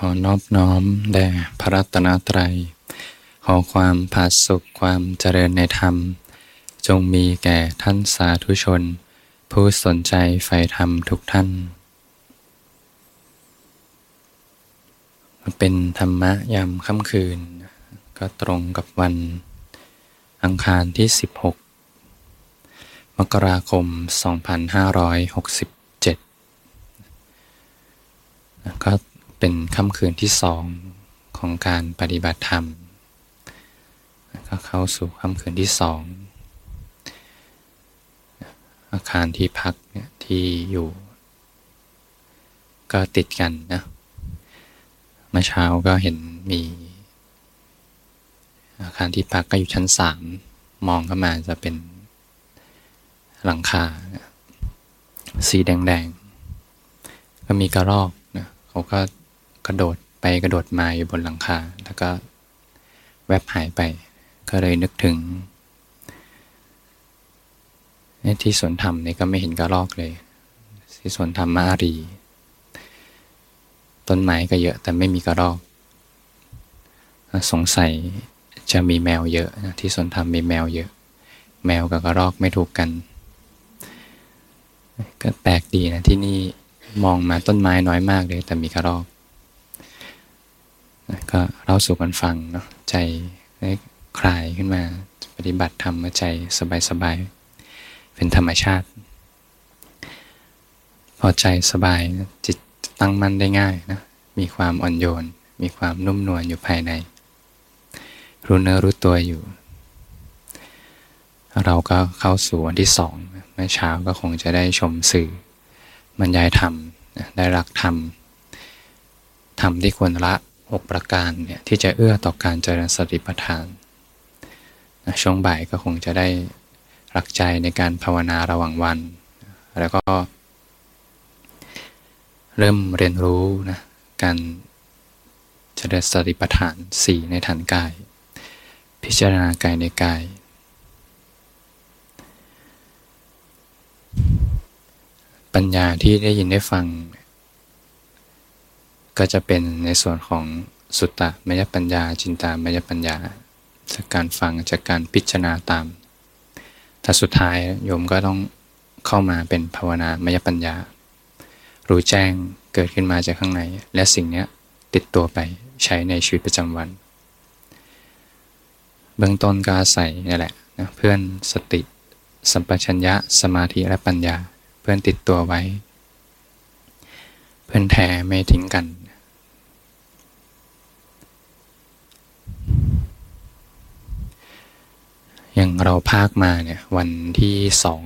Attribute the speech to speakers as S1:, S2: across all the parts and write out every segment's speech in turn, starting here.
S1: ขอนอบน้อมแด่พระรัตนตรัย ขอความผาสุขความเจริญในธรรม จงมีแก่ท่านสาธุชน ผู้สนใจใฝ่ธรรมทุกท่าน เป็นธรรมะยามค่ำคืน ก็ตรงกับวัน อังคารที่ 16 มกราคม 2567 ก็ เป็นค่ำคืนที่สองของการปฏิบัติธรรม ก็เข้าสู่ค่ำคืนที่สองอาคารที่พักเนี่ยที่อยู่ ก็ติดกันนะเมื่อเช้าก็เห็นมี อาคารที่พักก็อยู่ชั้นสามมองเข้ามาจะเป็นหลังคา สีแดงๆ ก็มีกระรอกนะเขาก็ กระโดดไปกระโดดมาอยู่บนหลังคา แล้วก็แวบหายไป ก็เลยนึกถึงที่สวนธรรมนี่ก็ไม่เห็นกระรอกเลย ที่สวนธรรมมารี ต้นไม้ก็เยอะแต่ไม่มีกระรอก สงสัยจะมีแมวเยอะนะที่สวนธรรมมีแมวเยอะ แมวกับกระรอกไม่ถูกกัน ก็แปลกดีนะที่นี่มองมาต้นไม้น้อยมากเลย แต่มีกระรอก ก็เล่าสู่กันฟังเนาะใจได้คลายขึ้นมาปฏิบัติธรรมใจสบายๆเป็นธรรมชาติ พอใจสบายจิตตั้งมั่นได้ง่ายนะมีความอ่อนโยน มีความนุ่มนวลอยู่ภายใน รู้เนื้อรู้ตัวอยู่ เราก็เข้าสู่วันที่สองเมื่อเช้าก็คงจะได้ชมสื่อบรรยายธรรมได้รักธรรมธรรมที่ควรละ 6 ประการเนี่ยที่จะเอื้อต่อการเจริญสติปัฏฐานนะช่วงบ่ายก็คงจะได้รักใจในการภาวนาระหว่างวัน แล้วก็ เริ่มเรียนรู้นะการเจริญสติปัฏฐาน 4 ในฐานกาย พิจารณากายในกายปัญญาที่ได้ยินได้ฟัง ก็จะเป็นในส่วนของสุตตะมยปัญญา จินตามยปัญญา จากการฟังจากการพิจารณาตามถ้าสุดท้ายโยมก็ต้องเข้ามาเป็นภาวนามยปัญญา รู้แจ้งเกิดขึ้นมาจากข้างใน และสิ่งนี้ติดตัวไปใช้ในชีวิตประจำวัน เบื้องต้นก็อาศัยนี่แหละนะเพื่อนสติ สัมปชัญญะ สมาธิและปัญญา เพื่อนติดตัวไว้ เพื่อนแท้ไม่ทิ้งกันอย่าง เราภาคมาเนี่ย วันที่สอง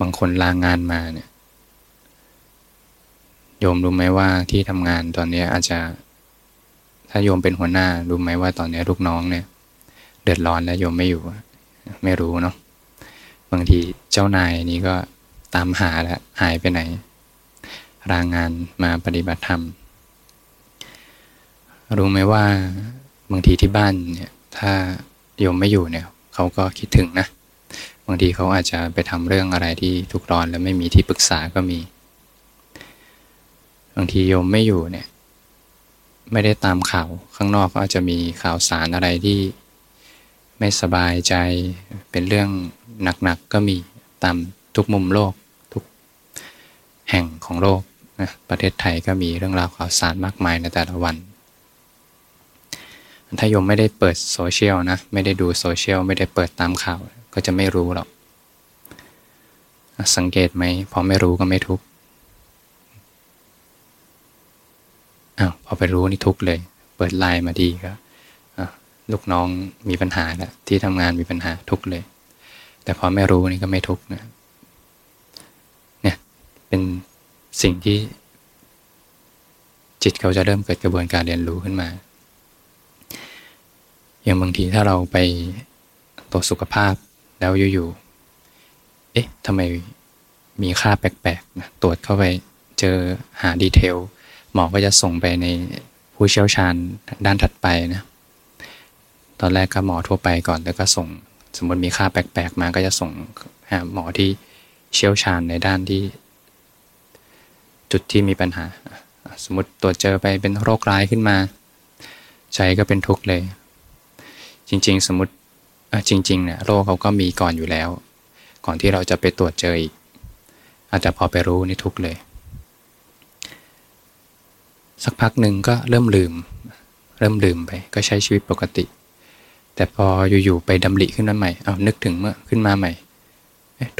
S1: บางคนลางงานมาเนี่ย โยมรู้ไหมว่าที่ทำงานตอนนี้อาจจะ ถ้าโยมเป็นหัวหน้ารู้ไหมว่าตอนนี้ลูกน้องเนี่ย เดือดร้อนแล้วโยมไม่อยู่ ไม่รู้เนาะบางทีเจ้านายนี้ก็ตามหาแล้วหายไปไหน รางงานมาปฏิบัติธรรม รู้ไหมว่าบางทีที่บ้านเนี่ย ถ้า โยมไม่อยู่เนี่ยเขาก็คิดถึงนะ บางทีเขาอาจจะไปทำเรื่องอะไรที่ทุกร้อนแล้วไม่มีที่ปรึกษาก็มี บางทีโยมไม่อยู่เนี่ย ไม่ได้ตามข่าวข้างนอกก็อาจจะมีข่าวสารอะไรที่ไม่สบายใจเป็นเรื่องหนักๆกก็มีตามทุกมุมโลกทุกแห่งของโลกนะประเทศไทยก็มีเรื่องราวข่าวสารมากมายในแต่ละวัน ถ้าโยมไม่ได้เปิดโซเชียลนะ ไม่ได้ดูโซเชียลไม่ได้เปิดตามข่าว ก็จะไม่รู้หรอก สังเกตไหมพอไม่รู้ก็ไม่ทุกข์อ้าวพอไปรู้นี่ทุกข์เลย เปิดไลน์มาดีก็ลูกน้องมีปัญหาแล้วที่ทำงานมีปัญหาทุกข์เลย แต่พอไม่รู้นี่ก็ไม่ทุกข์นะเนี่ยเป็นสิ่งที่จิตเขาจะเริ่มเกิดกระบวนการเรียนรู้ขึ้นมา อย่างบางทีถ้าเราไปตรวจสุขภาพแล้วอยู่ๆ เอ๊ะทำไมมีค่าแปลกๆนะตรวจเข้าไปเจอหาดีเทล หมอก็จะส่งไปในผู้เชี่ยวชาญด้านถัดไปนะ ตอนแรกก็หมอทั่วไปก่อนแล้วก็ส่ง สมมติมีค่าแปลกๆ มาก็จะส่งหาหมอที่เชี่ยวชาญในด้านที่ จุดที่มีปัญหา สมมติตรวจเจอไปเป็นโรคร้ายขึ้นมา ใจก็เป็นทุกข์เลย จริง ๆ สมมติจริงๆเนี่ยโรคเขาก็มีก่อนอยู่แล้ว ก่อนที่เราจะไปตรวจเจออีกอาจจะพอไปรู้นี่ทุกเลย สักพักหนึ่งก็เริ่มลืม เริ่มลืมไป ก็ใช้ชีวิตปกติ แต่พออยู่ๆไปดำริขึ้นมาใหม่เอานึกถึงเมื่อขึ้นมาใหม่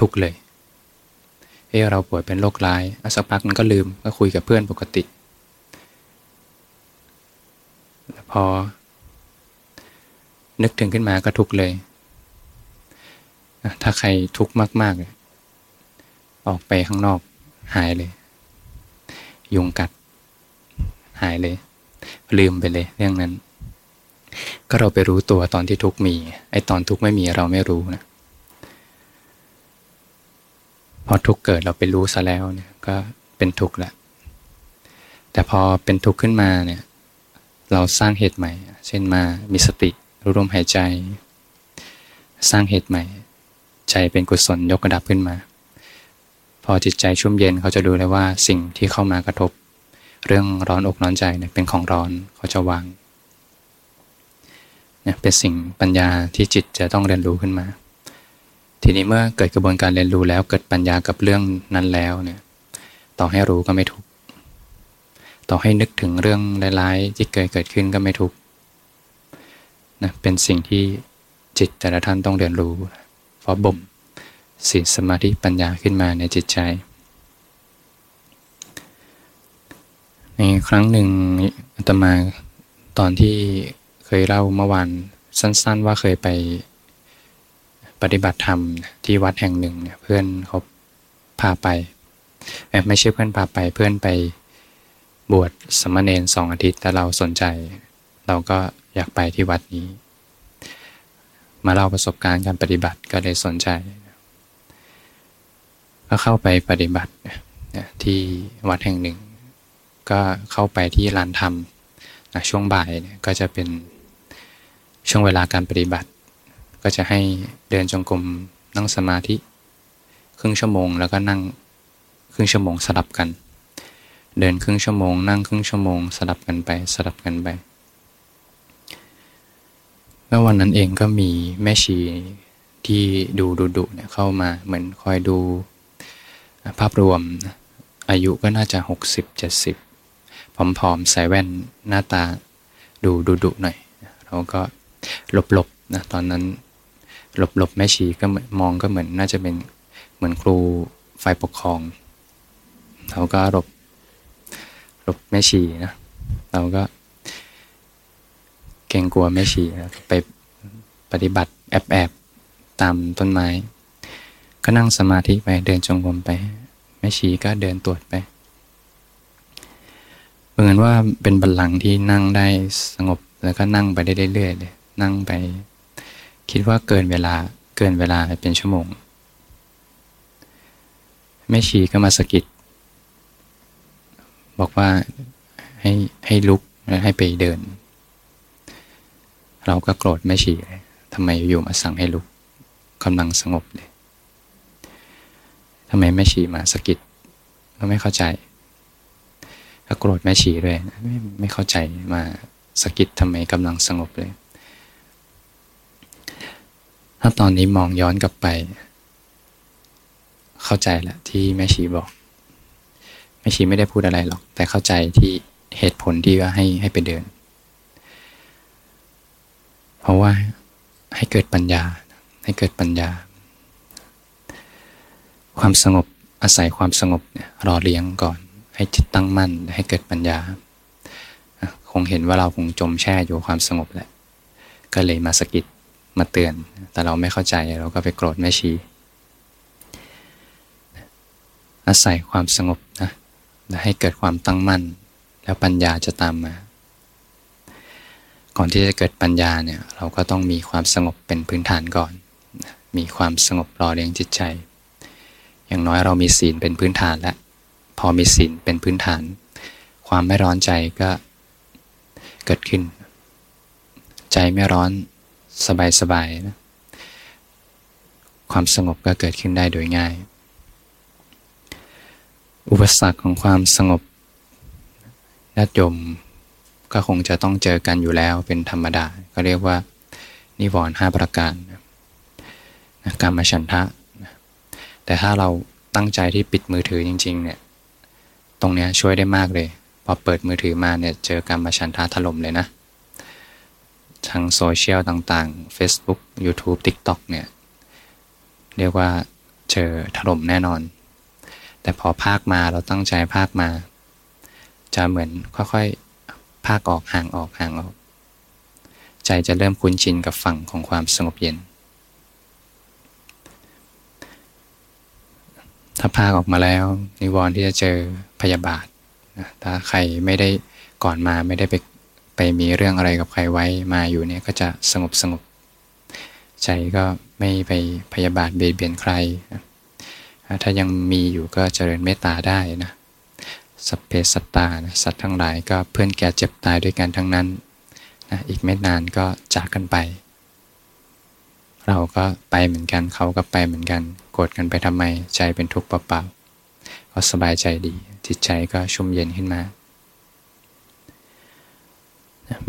S1: ทุกเลยเอ้เราป่วยเป็นโรคร้ายสักพักมันก็ลืมก็คุยกับเพื่อนปกติ พอ นึกถึงขึ้นมาก็ทุกเลย ถ้าใครทุกข์มาก ๆ ออกไปข้างนอกหายเลย ยุงกัด หายเลย ลืมไปเลย เรื่องนั้น ก็เราไปรู้ตัวตอนที่ทุกข์มี ไอตอนทุกข์ไม่มีเราไม่รู้นะพอทุกข์เกิดเราไปรู้ซะแล้วเนี่ย ก็เป็นทุกข์แหละ แต่พอเป็นทุกข์ขึ้นมาเนี่ย เราสร้างเหตุใหม่ เช่นมามีสติ รู้ลมหายใจ สร้างเหตุใหม่ ใจเป็นกุศลยกระดับขึ้นมา พอจิตใจชุ่มเย็นเขาจะดูเลยว่าสิ่งที่เข้ามากระทบ เรื่องร้อนอกร้อนใจเนี่ยเป็นของร้อนเขาจะวางเนี่ยเป็นสิ่งปัญญาที่จิตจะต้องเรียนรู้ขึ้นมา ทีนี้เมื่อเกิดกระบวนการเรียนรู้แล้วเกิดปัญญากับเรื่องนั้นแล้วเนี่ยต่อให้รู้ก็ไม่ทุกต่อให้นึกถึงเรื่องร้ายๆที่เกิดเกิดขึ้นก็ไม่ทุก นะเป็นสิ่งที่จิตแต่ละท่านต้องเรียนรู้ เพราะบ่มศีลสมาธิปัญญาขึ้นมาในจิตใจ ในครั้งหนึ่งอาตมาตอนที่เคยเล่าเมื่อวานสั้น ๆ ว่าเคยไปปฏิบัติธรรมที่วัดแห่งหนึ่งเนี่ยเพื่อนเขาพาไปไม่ใช่เพื่อนพาไปเพื่อนไปบวชสมณเณรสองอาทิตย์แต่เราสนใจ เราก็ อยากไปที่วัดนี้ มาเล่าประสบการณ์การปฏิบัติก็เลยสนใจ ก็เข้าไปปฏิบัติที่วัดแห่งหนึ่ง ก็เข้าไปที่ลานธรรมช่วงบ่ายก็จะเป็นช่วงเวลาการปฏิบัติ ก็จะให้เดินจงกรมนั่งสมาธิ ครึ่งชั่วโมงแล้วก็นั่งครึ่งชั่วโมงสลับกัน เดินครึ่งชั่วโมง นั่งครึ่งชั่วโมง สลับกันไปสลับกันไป แล้ววันนั้นเองก็มีแม่ชีที่ดูดุดุเนี่ยเข้ามาเหมือนคอยดูภาพรวม อายุก็น่าจะหกสิบเจ็ดสิบผอมๆ ใส่แว่นหน้าตาดูดุดุหน่อย เราก็หลบๆนะตอนนั้นหลบหลบแม่ชีก็มองก็เหมือนน่าจะเป็นเหมือนครูฝ่ายปกครองเราก็หลบหลบแม่ชีนะเราก็ เกรงกลัวแม่ชีไปปฏิบัติแอบแอบตามต้นไม้ ก็นั่งสมาธิไปเดินจงกรมไป แม่ชีก็เดินตรวจไปเหมือนว่าเป็นบัลลังก์ที่นั่งได้สงบแล้วก็นั่งไปได้เรื่อยๆเลยนั่งไป คิดว่าเกินเวลาเกินเวลาเป็นชั่วโมงแม่ชีก็มาสกิดบอกว่าให้ให้ลุกแล้วให้ไปเดิน เราก็โกรธแม่ชีทำไมอยู่มาสั่งให้ลุกกำลังสงบเลยทำไมแม่ชีมาสกิดก็ไม่เข้าใจก็โกรธแม่ชีด้วยไม่ไม่เข้าใจมาสกิดทำไมกำลังสงบเลย ถ้าตอนนี้มองย้อนกลับไป เข้าใจแหละที่แม่ชีบอกแม่ชีไม่ได้พูดอะไรหรอก แต่เข้าใจที่เหตุผลที่ว่าให้ให้ไปเดิน ราะว่าให้เกิดปัญญา ให้เกิดปัญญา ความสงบอาศัยความสงบเนี่ยรอเลี้ยงก่อน ให้จิตตั้งมั่นให้เกิดปัญญา คงเห็นว่าเราคงจมแช่อยู่ความสงบแหละก็เลยมาสกิดมาเตือน แต่เราไม่เข้าใจเราก็ไปโกรธแม่ชีอาศัยความสงบนะและให้เกิดความตั้งมั่น แล้วปัญญาจะตามมา ก่อนที่จะเกิดปัญญาเนี่ยเราก็ต้องมีความสงบเป็นพื้นฐานก่อน มีความสงบรอเลี้ยงจิตใจ อย่างน้อยเรามีศีลเป็นพื้นฐานแล้วพอมีศีลเป็นพื้นฐาน ความไม่ร้อนใจก็เกิดขึ้น ใจไม่ร้อนสบายๆนะความสงบก็เกิดขึ้นได้โดยง่าย อุปสรรคของความสงบญาติโยม ก็คงจะต้องเจอกันอยู่แล้วเป็นธรรมดา ก็เรียกว่า นิวรณ์ห้าประการนะกรรมฉันทะนะแต่ถ้าเราตั้งใจที่ปิดมือถือจริง ๆ เนี่ย ตรงเนี้ยช่วยได้มากเลย พอเปิดมือถือมาเนี่ยเจอกรรมฉันทะถล่มเลยนะ ทางโซเชียลต่างๆ Facebook YouTube TikTok เนี่ย เรียกว่าเจอถล่มแน่นอน แต่พอภาคมาเราตั้งใจภาคมา จะเหมือนค่อยๆ ภาคออกห่างออกห่างออก ใจจะเริ่มคุ้นชินกับฝั่งของความสงบเย็น ถ้าภาคออกมาแล้ว นิวรณ์ที่จะเจอพยาบาทนะถ้าใครไม่ได้ก่อนมาไม่ได้ไปไปมีเรื่องอะไรกับใครไว้มาอยู่เนี่ยก็จะสงบสงบ ใจก็ไม่ไปพยาบาทเบียดเบียนใคร ถ้ายังมีอยู่ก็เจริญเมตตาได้นะ สัพเพสัตตานะสัตว์ทั้งหลายก็เพื่อนแก่เจ็บตายด้วยกันทั้งนั้นนะอีกไม่นานก็จากกันไป เราก็ไปเหมือนกันเขาก็ไปเหมือนกันโกรธกันไปทำไมใจเป็นทุกข์เปล่าๆก็สบายใจดี จิตใจก็ชุ่มเย็นขึ้นมา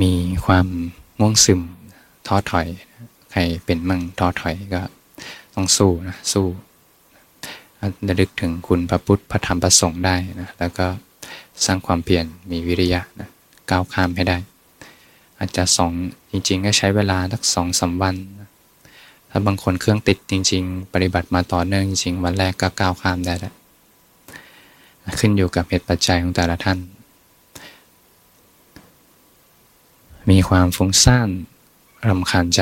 S1: มีความง่วงซึมท้อถอย ใครเป็นมั่งท้อถอยก็ต้องสู้นะสู้ ระลึกถึงคุณพระพุทธพระธรรมพระสงฆ์ได้นะแล้วก็สร้างความเพียรมีวิริยะนะก้าวข้ามให้ได้ อาจจะสองจริง ๆ ก็ใช้เวลาสักสองสาวัน ถ้าบางคนเครื่องติดจริง ๆ ปฏิบัติมาต่อเนื่องจริงๆวันแรกก็ก้าวข้ามได้แล้วขึ้นอยู่กับเหตุปัจจัยของแต่ละท่าน มีความฟุ้งซ่านรำคาญใจ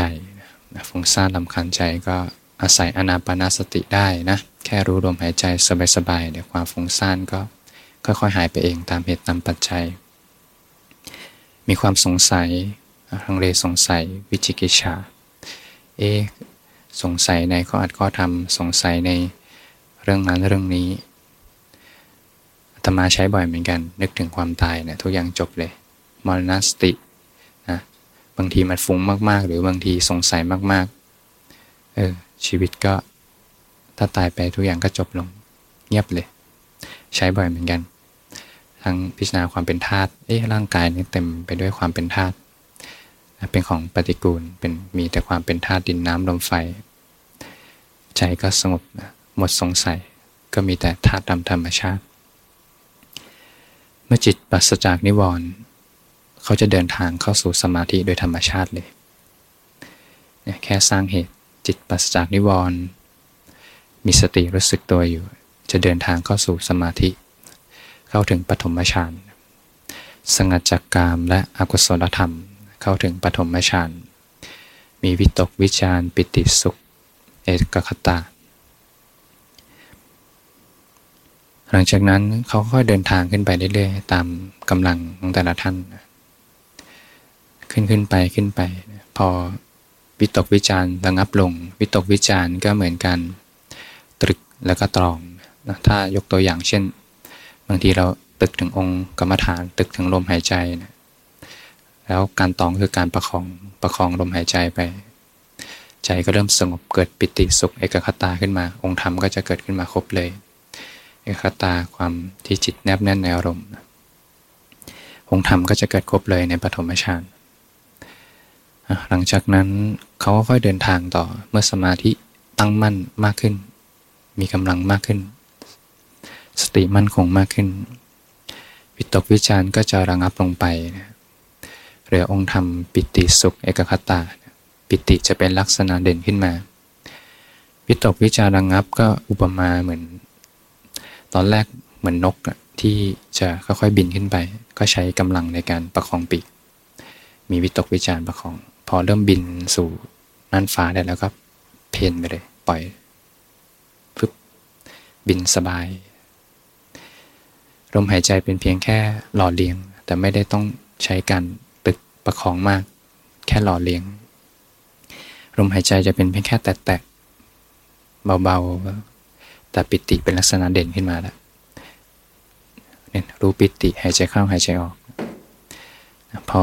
S1: ฟุ้งซ่านรำคาญใจก็ อาศัยอนาปนาสติได้นะ แค่รู้ลมหายใจสบายๆเดี๋ยวความฟุ้งซ่านก็ค่อยๆหายไปเองตามเหตุตามปัจจัย มีความสงสัยทังเลสงสัยวิจิกิจฉาเอสงสัยในข้ออัดข้อธรรมสงสัยในเรื่องนั้นเรื่องนี้อาตมาใช้บ่อยเหมือนกัน นึกถึงความตายเนะี่ยทุกอย่างจบเลยมรณสตินะบางทีมันฟุ้งมากๆ หรือบางทีสงสัยมากๆเออ ชีวิตก็ถ้าตายไปทุกอย่างก็จบลง เงียบเลย ใช้บ่อยเหมือนกัน ทั้งพิจารณาความเป็นธาตุเอ๊ะร่างกายนี้เต็มไปด้วยความเป็นธาตุเป็นของปฏิกูลเป็นมีแต่ความเป็นธาตุดินน้ำลมไฟ ใจก็สงบหมดสงสัยก็มีแต่ธาตุดำธรรมชาติ เมื่อจิตปราศจากนิวรณ์เขาจะเดินทางเข้าสู่สมาธิโดยธรรมชาติเลย แค่สร้างเหตุ จิตปราศจากนิวรณ์มีสติรู้สึกตัวอยู่ จะเดินทางเข้าสู่สมาธิ เข้าถึงปฐมฌานสงัดจากกามและอกุศลธรรม เข้าถึงปฐมฌานมีวิตกวิจารปิติสุข เอกคตา หลังจากนั้นเขาค่อยเดินทางขึ้นไปเรื่อยๆ ตามกำลังของแต่ละท่าน ขึ้นขึ้นไปขึ้นไป พอ วิตกวิจารระงับลง วิตกวิจารก็เหมือนกันตรึกแล้วก็ตรองนะถ้ายกตัวอย่างเช่น บางทีเราตึกถึงองค์กรรมฐานตึกถึงลมหายใจนะแล้วการตองคือการประคองประคองลมหายใจไป ใจก็เริ่มสงบเกิดปิติสุขเอกคตาขึ้นมา องค์ธรรมก็จะเกิดขึ้นมาครบเลย เอกคตาความที่จิตแนบแน่นในอารมณ์องค์ธรรมก็จะเกิดครบเลยในปฐมฌาน หลังจากนั้นเขาก็ค่อยเดินทางต่อเมื่อสมาธิตั้งมั่นมากขึ้น มีกำลังมากขึ้น สติมั่นคงมากขึ้น วิตกวิจารก็จะระงับลงไปเหลือองค์ธรรมปิติสุขเอกคตา ปิติจะเป็นลักษณะเด่นขึ้นมา วิตกวิจารระงับก็อุปมาเหมือน ตอนแรกเหมือนนกที่จะค่อยๆบินขึ้นไป ก็ใช้กำลังในการประคองปีกมีวิตกวิจารประคอง พอเริ่มบินสู่น่านฟ้าได้แล้วก็เพนไปเลย ปล่อยฟึบบินสบาย ลมหายใจเป็นเพียงแค่หล่อเลี้ยง แต่ไม่ได้ต้องใช้การตึกประคองมาก แค่หล่อเลี้ยง ลมหายใจจะเป็นเพียงแค่แตะๆเบาๆ แต่ปิติเป็นลักษณะเด่นขึ้นมาแล้วเนี่ยรู้ปิติหายใจเข้าหายใจออก พอ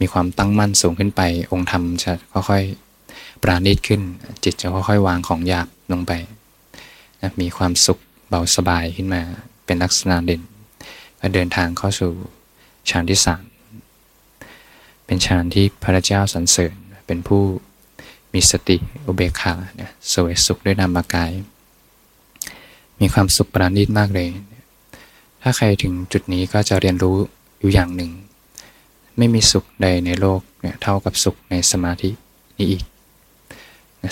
S1: มีความตั้งมั่นสูงขึ้นไป องค์ธรรมจะค่อยๆปราณีตขึ้น จิตจะค่อยๆวางของหยาบลงไปนะมีความสุขเบาสบายขึ้นมาเป็นลักษณะเด่นก็เดินทางเข้าสู่ฌานที่สามเป็นฌานที่พระเจ้าสรรเสริญเป็นผู้มีสติอุเบกขาเนี่ยสวยสุขด้วยนามกาย มีความสุขประณีตมากเลย ถ้าใครถึงจุดนี้ก็จะเรียนรู้อยู่อย่างหนึ่ง ไม่มีสุขใดในโลกเนี่ยเท่ากับสุขในสมาธินี้อีก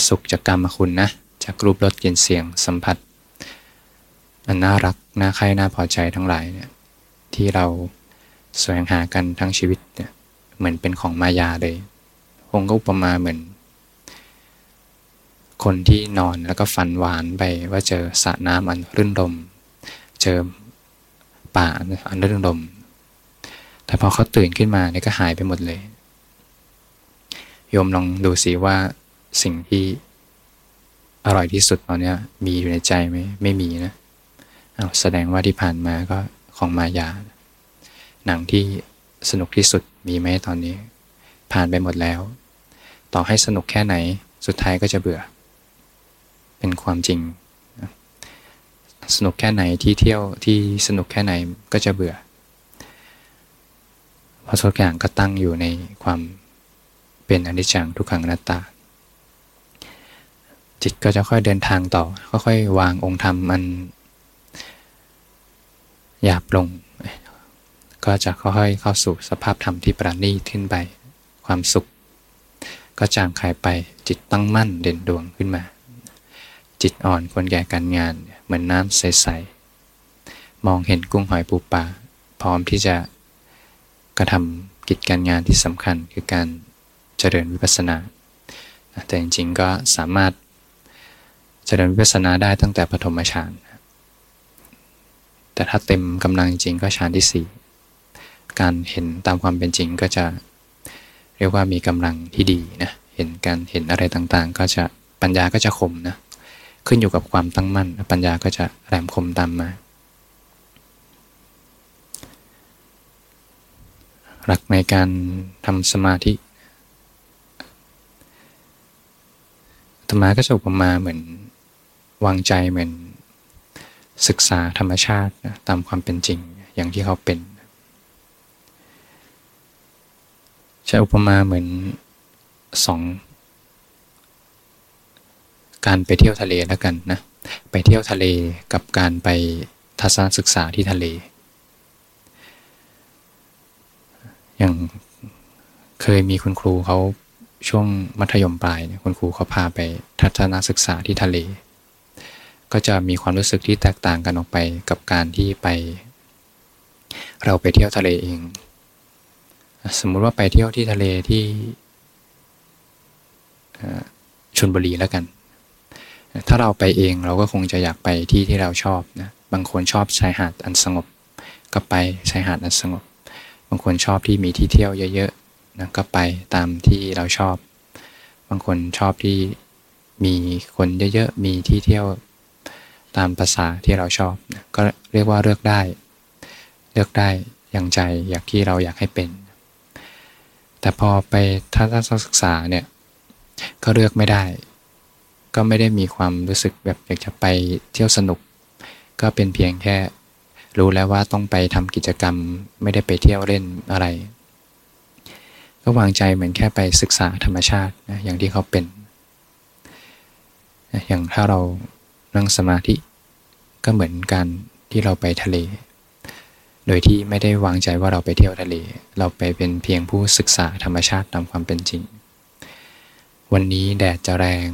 S1: สุขจากกรรมคุณนะจากรูปรสกลิ่นเสียงสัมผัสอันน่ารักน่าใคร่น่าพอใจทั้งหลายเนี่ยที่เราแสวงหากันทั้งชีวิตเนี่ยเหมือนเป็นของมายาเลยคงก็อุปมาเหมือน คนที่นอนแล้วก็ฝันหวานไปว่าเจอสระน้ำอันรื่นรม เจอป่าอันรื่นรม แต่พอเขาตื่นขึ้นมาเนี่ยก็หายไปหมดเลย โยมลองดูสิว่าสิ่งที่อร่อยที่สุดตอนนี้มีอยู่ในใจไหมไม่มีนะเอาแสดงว่าที่ผ่านมาก็ของมายา หนังที่สนุกที่สุดมีไหมตอนนี้ ผ่านไปหมดแล้ว ต่อให้สนุกแค่ไหนสุดท้ายก็จะเบื่อ เป็นความจริง สนุกแค่ไหนที่เที่ยวที่สนุกแค่ไหนก็จะเบื่อ เพราะทุกอย่างก็ตั้งอยู่ในความเป็นอนิจจังทุกขังอนัตตา จิตก็จะค่อยเดินทางต่อค่อยวางองค์ธรรมมันหยาบลง ก็จะค่อยๆเข้าสู่สภาพธรรมที่ประณีตขึ้นไป ความสุข ก็จางคายไปจิตตั้งมั่นเด่นดวงขึ้นมา จิตอ่อนควรแก่การงานเหมือนน้ำใสๆมองเห็นกุ้งหอยปูปลาพร้อมที่จะ กระทำกิจการงานที่สำคัญคือการเจริญวิปัสสนา แต่จริงๆก็สามารถเจริญวิปัสสนาได้ตั้งแต่ปฐมฌาน แต่ถ้าเต็มกำลังจริงก็ฌานที่ 4 การเห็นตามความเป็นจริงก็จะเรียกว่ามีกำลังที่ดีนะ เห็นการเห็นอะไรต่างๆ ก็จะปัญญาก็จะคมนะ ขึ้นอยู่กับความตั้งมั่น ปัญญาก็จะแหลมคมตามมา หลักในการทำสมาธิธรรมะก็จะอุปมาเหมือนวางใจเหมือนศึกษาธรรมชาตินะตามความเป็นจริงอย่างที่เขาเป็นใช้อุปมาเหมือนสองการไปเที่ยวทะเลแล้วกันนะไปเที่ยวทะเลกับการไปทัศนศึกษาที่ทะเล อย่างเคยมีคุณครูเขาช่วงมัธยมปลายคุณครูเขาพาไปทัศนศึกษาที่ทะเล ก็จะมีความรู้สึกที่แตกต่างกันออกไปกับการที่ไป เราไปเที่ยวทะเลเอง สมมุติว่าไปเที่ยวที่ทะเลที่ชนบุรีแล้วกัน ถ้าเราไปเองเราก็คงจะอยากไปที่ที่เราชอบนะ บางคนชอบชายหาดอันสงบ ก็ไปชายหาดอันสงบบางคนชอบที่มีที่เที่ยวเยอะๆนะก็ไปตามที่เราชอบ บางคนชอบที่มีคนเยอะๆ มีที่เที่ยวตามภาษาที่เราชอบก็เรียกว่าเลือกได้ เลือกได้อย่างใจอยากที่เราอยากให้เป็น แต่พอไปทัศนศึกษาเนี่ยก็เลือกไม่ได้ ก็ไม่ได้มีความรู้สึกแบบอยากจะไปเที่ยวสนุก ก็เป็นเพียงแค่ รู้แล้วว่าต้องไปทำกิจกรรม ไม่ได้ไปเที่ยวเล่นอะไร ก็วางใจเหมือนแค่ไปศึกษาธรรมชาตินะอย่างที่เขาเป็น อย่างถ้าเรานั่งสมาธิก็เหมือนกันที่เราไปทะเล โดยที่ไม่ได้วางใจว่าเราไปเที่ยวทะเล เราไปเป็นเพียงผู้ศึกษาธรรมชาติตามความเป็นจริง วันนี้แดดจะแรง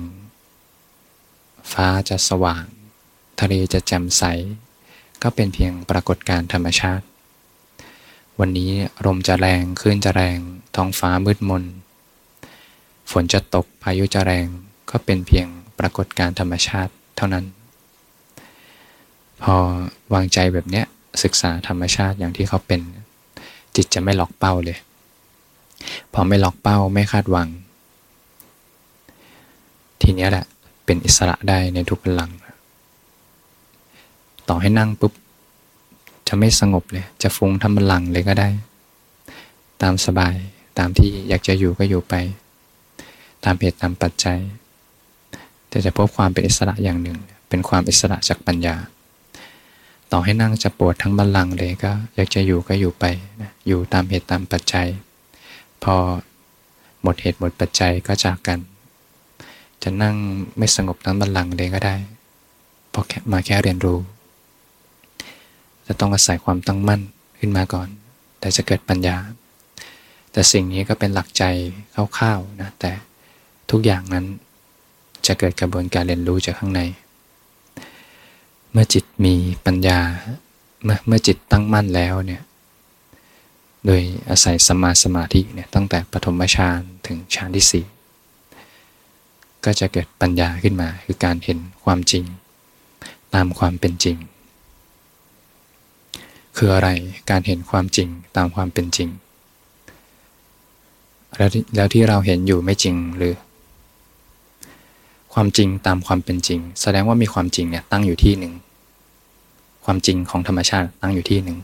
S1: ฟ้าจะสว่าง ทะเลจะแจ่มใส ก็เป็นเพียงปรากฏการธรรมชาติ วันนี้ลมจะแรงคลื่นจะแรง ท้องฟ้ามืดมน ฝนจะตกพายุจะแรงก็เป็นเพียงปรากฏการธรรมชาติเท่านั้น พอวางใจแบบเนี้ยศึกษาธรรมชาติอย่างที่เขาเป็น จิตจะไม่ล็อกเป้าเลย พอไม่ล็อกเป้าไม่คาดหวัง ทีนี้แหละเป็นอิสระได้ในทุกพลัง ต่อให้นั่งปุ๊บ จะไม่สงบเลย จะฟุ้งทำบัลลังเลยก็ได้ ตามสบายตามที่อยากจะอยู่ก็อยู่ไป ตามเหตุตามปัจจัย แต่จะพบความเป็นอิสระอย่างหนึ่ง เป็นความอิสระจากปัญญา ต่อให้นั่งจะปวดทั้งบัลลังก์เลยก็ อยากจะอยู่ก็อยู่ไปนะอยู่ตามเหตุตามปัจจัย พอหมดเหตุหมดปัจจัยก็จากกัน จะนั่งไม่สงบทั้งบัลลังก์เลยก็ได้พอแค่มาแค่เรียนรู้ จะต้องอาศัยความตั้งมั่นขึ้นมาก่อน แต่จะเกิดปัญญา แต่สิ่งนี้ก็เป็นหลักใจคร่าวๆนะแต่ทุกอย่างนั้นจะเกิดกระบวนการเรียนรู้จากข้างใน เมื่อจิตมีปัญญา เมื่อเมื่อจิตตั้งมั่นแล้วเนี่ยโดยอาศัยสมาสมาธิเนี่ยตั้งแต่ปฐมฌานถึงฌานที่สี่ก็จะเกิดปัญญาขึ้นมา คือการเห็นความจริง ตามความเป็นจริง คืออะไร การเห็นความจริงตามความเป็นจริง แล้วแล้วที่เราเห็นอยู่ไม่จริงหรือ ความจริงตามความเป็นจริง แสดงว่ามีความจริงเนี่ยตั้งอยู่ที่หนึ่ง ความจริงของธรรมชาติตั้งอยู่ที่หนึ่ง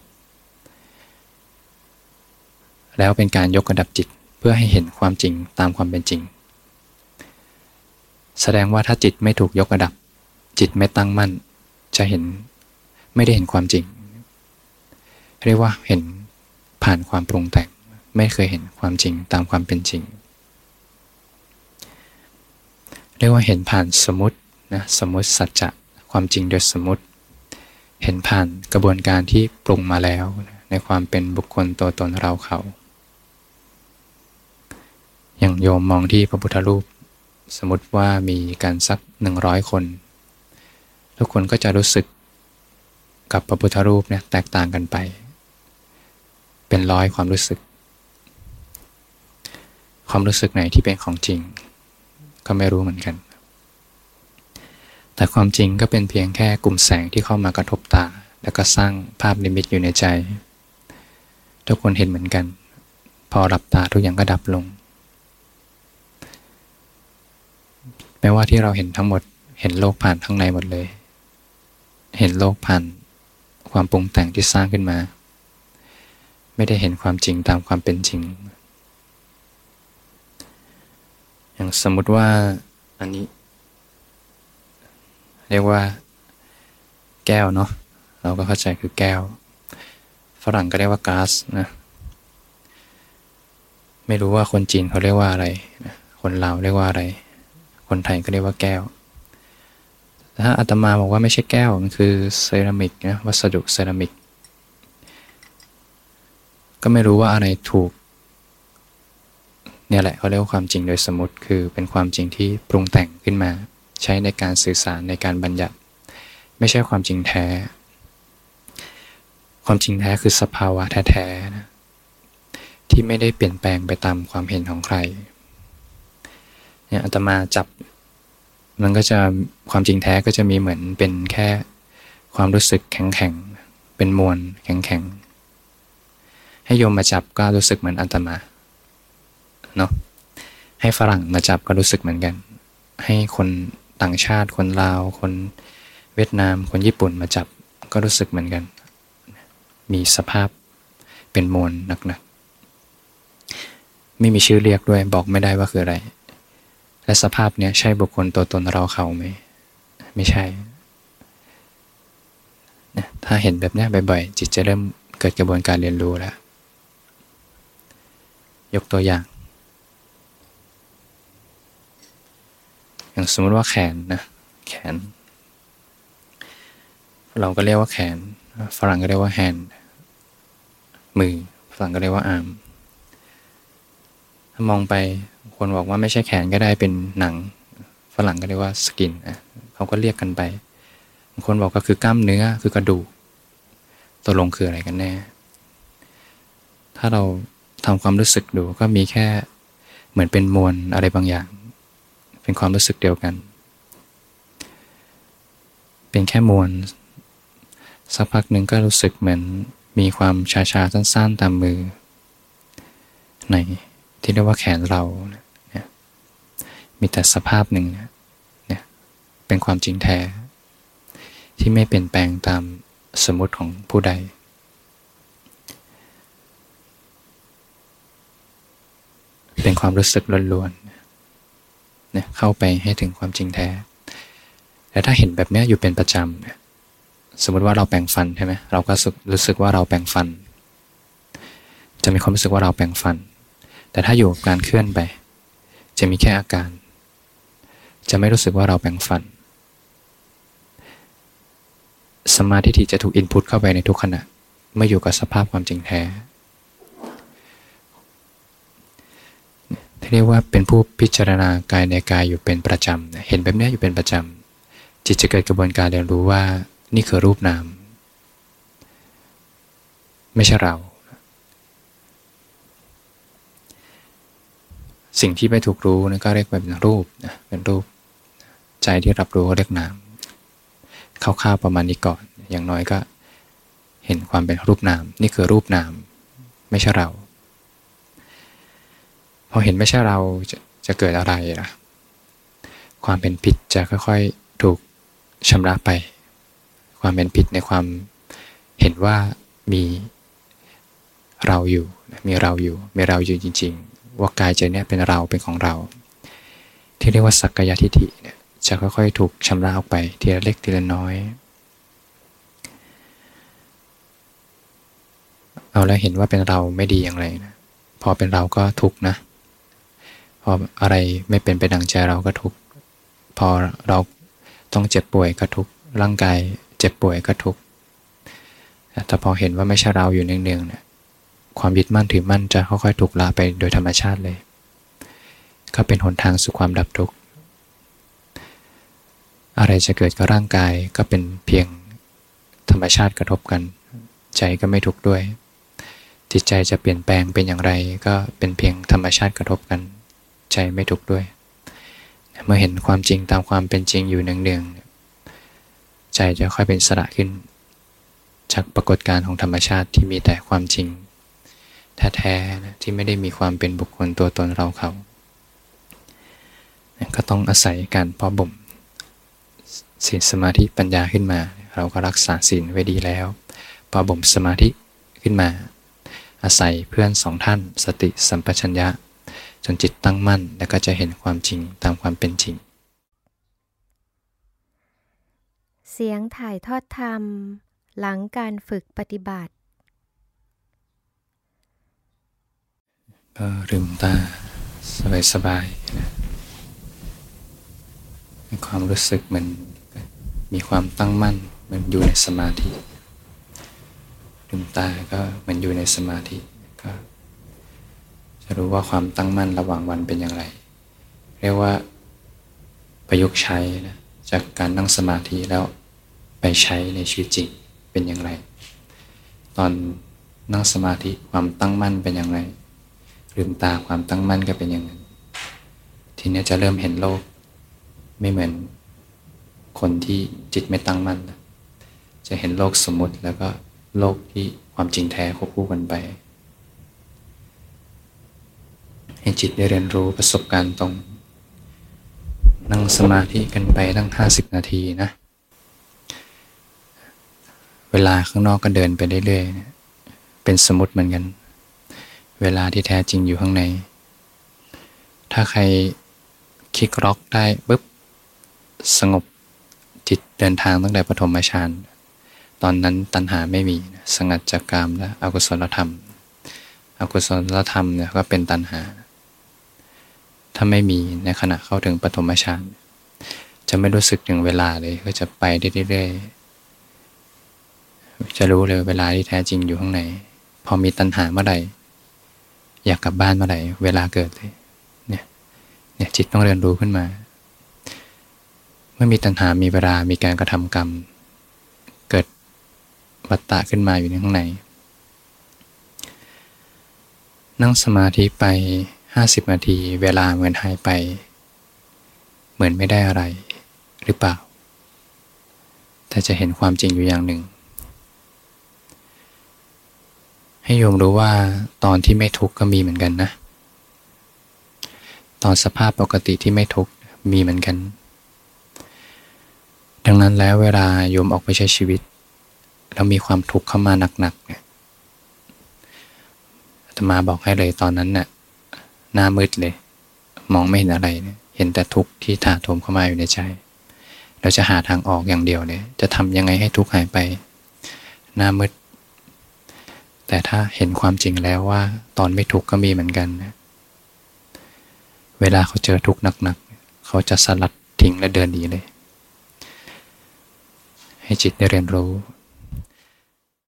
S1: แล้วเป็นการยกระดับจิตเพื่อให้เห็นความจริงตามความเป็นจริง แสดงว่าถ้าจิตไม่ถูกยกระดับ จิตไม่ตั้งมั่น จะเห็นไม่ได้เห็นความจริง เรียกว่าเห็นผ่านความปรุงแต่ง ไม่เคยเห็นความจริงตามความเป็นจริง เรียกว่าเห็นผ่านสมมตินะสมมติสัจจะความจริงโดยสมมติ เห็นผ่านกระบวนการที่ปรุงมาแล้ว ในความเป็นบุคคลตัวตนเราเขา อย่างโยมมองที่พระพุทธรูป สมมติว่ามีการสักหนึ่งร้อยคน ทุกคนก็จะรู้สึกกับพระพุทธรูปเนี่ยแตกต่างกันไป เป็นร้อยความรู้สึก ความรู้สึกไหนที่เป็นของจริง ก็ไม่รู้เหมือนกัน แต่ความจริงก็เป็นเพียงแค่กลุ่มแสงที่เข้ามากระทบตา แล้วก็สร้างภาพนิมิตอยู่ในใจ ทุกคนเห็นเหมือนกัน พอหลับตาทุกอย่างก็ดับลงแม้ว่าที่เราเห็นทั้งหมดเห็นโลกผ่านข้างในหมดเลย เห็นโลกผ่านความปรุงแต่งที่สร้างขึ้นมา ไม่ได้เห็นความจริงตามความเป็นจริง อย่างสมมติว่าอันนี้ เรียกว่า แก้วเนาะเราก็เข้าใจคือแก้ว ฝรั่งก็เรียกว่าก๊าซนะไม่รู้ว่าคนจีนเขาเรียกว่าอะไรคนลาวเรียกว่าอะไร คนไทยก็เรียกว่าแก้วถ้าอาตมาบอกว่าไม่ใช่แก้ว มันคือเซรามิกนะวัสดุเซรามิก ก็ไม่รู้ว่าอะไรถูก เนี่ยแหละเขาเรียกว่าความจริงโดยสมมติคือเป็นความจริงที่ปรุงแต่งขึ้นมา ใช้ในการสื่อสารในการบัญญัติ ไม่ใช่ความจริงแท้ ความจริงแท้คือสภาวะแท้ๆนะที่ไม่ได้เปลี่ยนแปลงไปตามความเห็นของใครเนี่ยอาตมาจับ มันก็จะความจริงแท้ก็จะมีเหมือนเป็นแค่ความรู้สึกแข็งๆเป็นมวลแข็งๆ ให้โยมมาจับก็รู้สึกเหมือนอาตมาเนาะให้ฝรั่งมาจับก็รู้สึกเหมือนกัน ให้คนต่างชาติคนลาว คนเวียดนาม คนญี่ปุ่นมาจับก็รู้สึกเหมือนกัน มีสภาพเป็นมวลหนักๆไม่มีชื่อเรียกด้วยบอกไม่ได้ว่าคืออะไร และสภาพเนี้ยใช่บุคคลตัวตนเราเขาไหมไม่ใช่ถ้าเห็นแบบนี้บ่อยๆจิตจะเริ่มเกิดกระบวนการเรียนรู้แล้ว ยกตัวอย่าง อย่างสมมติว่าแขนนะ แขน เราก็เรียกว่าแขน ฝรั่งก็เรียกว่าแฮนด์มือ ฝรั่งก็เรียกว่าอาร์ม ถ้ามองไปคนบอกว่าไม่ใช่แขนก็ได้เป็นหนัง ฝรั่งก็เรียกว่าสกินอะเขาก็เรียกกันไปบางคนบอกก็คือกล้ามเนื้อคือกระดูกตัวลงคืออะไรกันแน่ ถ้าเรา ทำความรู้สึกดูก็มีแค่เหมือนเป็นมวลอะไรบางอย่าง เป็นความรู้สึกเดียวกัน เป็นแค่มวลสักพักหนึ่งก็รู้สึกเหมือนมีความชาชาสั้นๆตามมือ ในที่เรียกว่าแขนเราเนี่ยมีแต่สภาพหนึ่งเนี่ยเป็นความจริงแท้ ที่ไม่เปลี่ยนแปลงตามสมมติของผู้ใด เป็นความรู้สึกล้วนๆเนี่ยเข้าไปให้ถึงความจริงแท้ แต่ถ้าเห็นแบบนี้อยู่เป็นประจำเนี่ยสมมติว่าเราแปรงฟันใช่ไหมเราก็รู้สึกว่าเราแปรงฟัน จะมีความรู้สึกว่าเราแปรงฟัน แต่ถ้าอยู่กับการเคลื่อนไป จะมีแค่อาการ จะไม่รู้สึกว่าเราแปรงฟัน สมาธิจะถูกอินพุตเข้าไปในทุกขณะเมื่ออยู่กับสภาพความจริงแท้ที่ เรียกว่าเป็นผู้พิจารณากายในกายอยู่เป็นประจำเห็นแบบนี้อยู่เป็นประจำจิตจะเกิดกระบวนการเรียนรู้ว่า นี่คือรูปนาม ไม่ใช่เรา สิ่งที่ไม่ถูกรู้นั่นก็เรียกว่าเป็นรูปนะเป็นรูป ใจที่รับรู้ก็เรียกนามคร่าวๆประมาณนี้ก่อน อย่างน้อยก็ เห็นความเป็นรูปนาม นี่คือรูปนาม ไม่ใช่เรา อเห็นไม่ใช่เราจะจะเกิดอะไรล่ะ ความเป็นผิดจะค่อยๆถูกชำระไป ความเป็นผิดในความเห็นว่ามีเราอยู่ มีเราอยู่ มีเราอยู่จริง ๆ ว่ากายใจเนี้ยเป็นเราเป็นของเรา ที่เรียกว่าสักกายทิฏฐิเนี่ยจะค่อยๆ ถูกชำระออกไปทีละเล็กทีละน้อย เอาแล้วเห็นว่าเป็นเราไม่ดีอย่างไรนะพอเป็นเราก็ทุกนะ พออะไรไม่เป็นไปดังใจเราก็ทุกข์พอเราต้องเจ็บป่วยก็ทุกข์ร่างกายเจ็บป่วยก็ทุกข์แต่พอเห็นว่าไม่ใช่เราอยู่เนืองๆเนี่ยความยึดมั่นถือมั่นจะค่อยๆถูกละไปโดยธรรมชาติเลย ก็เป็นหนทางสู่ความดับทุกข์อะไรจะเกิดกับร่างกายก็เป็นเพียงธรรมชาติกระทบกัน ใจก็ไม่ทุกข์ด้วย จิตใจจะเปลี่ยนแปลงเป็นอย่างไรก็เป็นเพียงธรรมชาติกระทบกัน ใจไม่ทุกข์ด้วย เมื่อเห็นความจริงตามความเป็นจริงอยู่เนืองๆใจจะค่อยเป็นสระขึ้น จากปรากฏการณ์ของธรรมชาติที่มีแต่ความจริงแท้ๆนะที่ไม่ได้มีความเป็นบุคคลตัวตนเราเขาก็ต้องอาศัยการเพาะบ่มศีลสมาธิปัญญาขึ้นมา เราก็รักษาศีลไว้ดีแล้วพอบ่มสมาธิขึ้นมา อาศัยเพื่อนสองท่าน สติสัมปชัญญะ จนจิตตั้งมั่นแล้วก็จะเห็นความจริงตามความเป็นจริง
S2: เสียงถ่ายทอดธรรม หลังการฝึกปฏิบัติ
S1: ก็ลืมตา สบายสบายนะมีความรู้สึกเหมือนมีความตั้งมั่นเหมือนอยู่ในสมาธิลืมตาก็เหมือนอยู่ในสมาธิก็ จะรู้ว่าความตั้งมั่นระหว่างวันเป็นอย่างไร เรียกว่าประยุกต์ใช้นะจากการนั่งสมาธิแล้วไปใช้ในชีวิตจริงเป็นอย่างไร ตอนนั่งสมาธิความตั้งมั่นเป็นอย่างไรลืมตาความตั้งมั่นก็เป็นอย่างนั้น ทีนี้จะเริ่มเห็นโลกไม่เหมือนคนที่จิตไม่ตั้งมั่น จะเห็นโลกสมมติแล้วก็โลกที่ความจริงแท้ควบคู่กันไป ให้จิตได้เรียนรู้ประสบการณ์ตรง นั่งสมาธิกันไปตั้งห้าสิบนาทีนะ เวลาข้างนอกก็เดินไปเรื่อยๆเป็นสมมติเหมือนกัน เวลาที่แท้จริงอยู่ข้างใน ถ้าใครคลิกล็อกได้ปุ๊บสงบจิตเดินทางตั้งแต่ปฐมฌานตอนนั้นตัณหาไม่มีสงัดจากกามและอกุศลธรรม อกุศลธรรมเนี่ยก็เป็นตัณหา ถ้าไม่มีในขณะเข้าถึงปฐมฌานจะไม่รู้สึกถึงเวลาเลยก็จะไปเรื่อยๆจะรู้เลยเวลาที่แท้จริงอยู่ข้างในพอมีตัณหาเมื่อไหร่อยากกลับบ้านเมื่อไหร่เวลาเกิดเลยเนี่ยเนี่ยจิตต้องเรียนรู้ขึ้นมา เมื่อมีตัณหามีเวลามีการกระทำกรรม เกิดวัตตะขึ้นมาอยู่ในข้างใน นั่งสมาธิไป ห้าสิบนาทีเวลาเหมือนหายไป เหมือนไม่ได้อะไร หรือเปล่า แต่จะเห็นความจริงอยู่อย่างหนึ่ง ให้โยมรู้ว่าตอนที่ไม่ทุกข์ก็มีเหมือนกันนะ ตอนสภาพปกติที่ไม่ทุกข์มีเหมือนกัน ดังนั้นแล้วเวลาโยมออกไปใช้ชีวิต แล้วมีความทุกข์เข้ามาหนักๆเนี่ยธรรมาบอกให้เลยตอนนั้นเนะ่ย หน้ามืดเลย มองไม่เห็นอะไรเห็นแต่ทุกข์ที่ถาโถมเข้ามาอยู่ในใจ เราจะหาทางออกอย่างเดียวเลยจะทำยังไงให้ทุกข์หายไป หน้ามืด แต่ถ้าเห็นความจริงแล้วว่า ตอนไม่ทุกข์ก็มีเหมือนกันนะเวลาเขาเจอทุกข์หนักๆ เขาจะสลัดทิ้งและเดินหนีเลย ให้จิตได้เรียนรู้